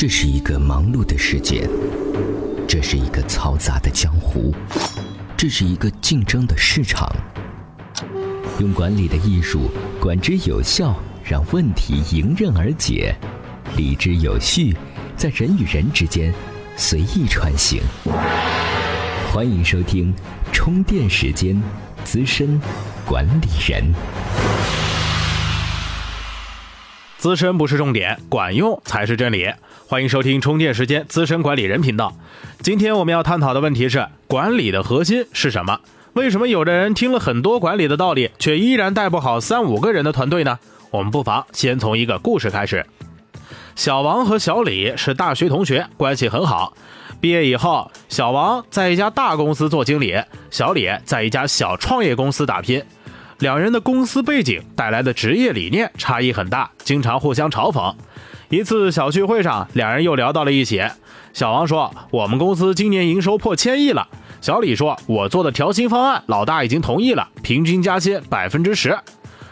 这是一个忙碌的世界，这是一个嘈杂的江湖，这是一个竞争的市场。用管理的艺术，管之有效，让问题迎刃而解；理之有序，在人与人之间随意穿行。欢迎收听《充电时间》，资深管理人。资深不是重点，管用才是真理。欢迎收听充电时间资深管理人频道。今天我们要探讨的问题是：管理的核心是什么？为什么有的人听了很多管理的道理，却依然带不好三五个人的团队呢？我们不妨先从一个故事开始。小王和小李是大学同学，关系很好。毕业以后，小王在一家大公司做经理，小李在一家小创业公司打拼。两人的公司背景带来的职业理念差异很大，经常互相嘲讽。一次小聚会上，两人又聊到了一起。小王说：“我们公司今年营收破千亿了。”小李说：“我做的调薪方案，老大已经同意了，平均加薪百分之十。”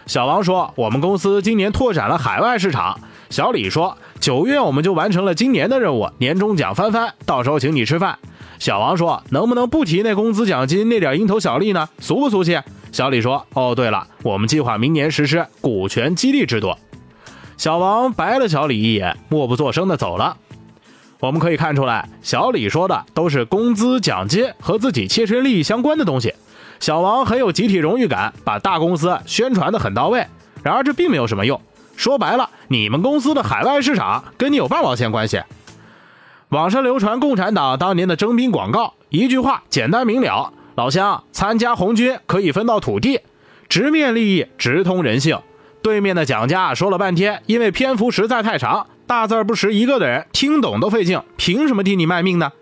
小王说：“我们公司今年拓展了海外市场。”小李说：“九月我们就完成了今年的任务，年终奖翻番，到时候请你吃饭。”小王说：“能不能不提那工资奖金那点蝇头小利呢？俗不俗气？”小李说：“哦，对了，我们计划明年实施股权激励制度。”小王白了小李一眼，默不作声的走了。我们可以看出来，小李说的都是工资奖金和自己切身利益相关的东西。小王很有集体荣誉感，把大公司宣传的很到位。然而这并没有什么用。说白了，你们公司的海外市场跟你有半毛钱关系。网上流传共产党当年的征兵广告，一句话简单明了。老乡，参加红军可以分到土地，直面利益，直通人性。对面的蒋家说了半天，因为篇幅实在太长，大字不识一个的人听懂都费劲，凭什么替你卖命呢？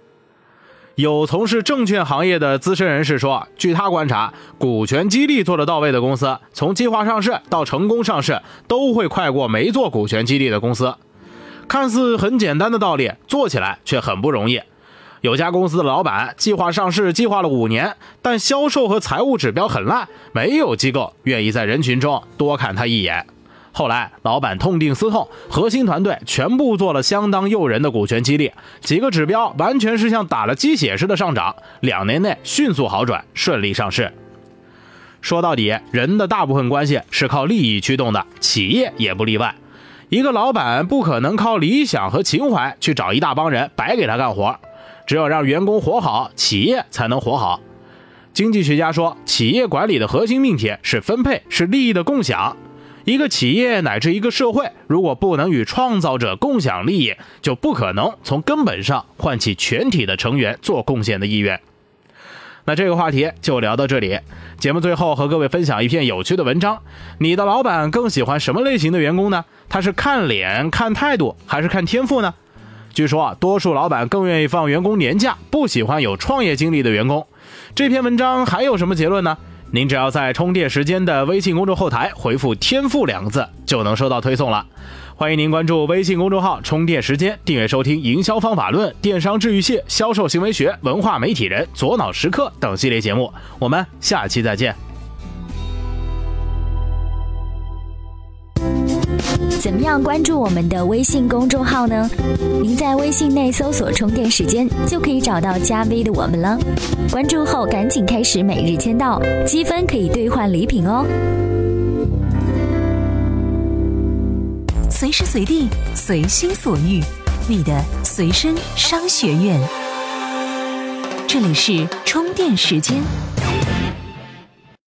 有从事证券行业的资深人士说，据他观察，股权激励做得到位的公司，从计划上市到成功上市，都会快过没做股权激励的公司。看似很简单的道理，做起来却很不容易。有家公司的老板计划上市，计划了五年，但销售和财务指标很烂，没有机构愿意在人群中多看他一眼。后来，老板痛定思痛，核心团队全部做了相当诱人的股权激励，几个指标完全是像打了鸡血似的上涨，两年内迅速好转，顺利上市。说到底，人的大部分关系是靠利益驱动的，企业也不例外。一个老板不可能靠理想和情怀去找一大帮人白给他干活。只有让员工活好，企业才能活好。经济学家说，企业管理的核心命题是分配，是利益的共享。一个企业乃至一个社会，如果不能与创造者共享利益，就不可能从根本上唤起全体的成员做贡献的意愿。那这个话题就聊到这里。节目最后和各位分享一篇有趣的文章：你的老板更喜欢什么类型的员工呢？他是看脸、看态度，还是看天赋呢？据说啊，多数老板更愿意放员工年假，不喜欢有创业经历的员工。这篇文章还有什么结论呢？您只要在充电时间的微信公众后台回复“天赋”两个字，就能收到推送了。欢迎您关注微信公众号“充电时间”，订阅收听《营销方法论》《电商治愈系》《销售行为学》《文化媒体人》《左脑时刻》等系列节目。我们下期再见。怎么样关注我们的微信公众号呢？您在微信内搜索“充电时间”，就可以找到加 V 的我们了。关注后赶紧开始每日签到，积分可以兑换礼品哦。随时随地，随心所欲，你的随身商学院。这里是充电时间。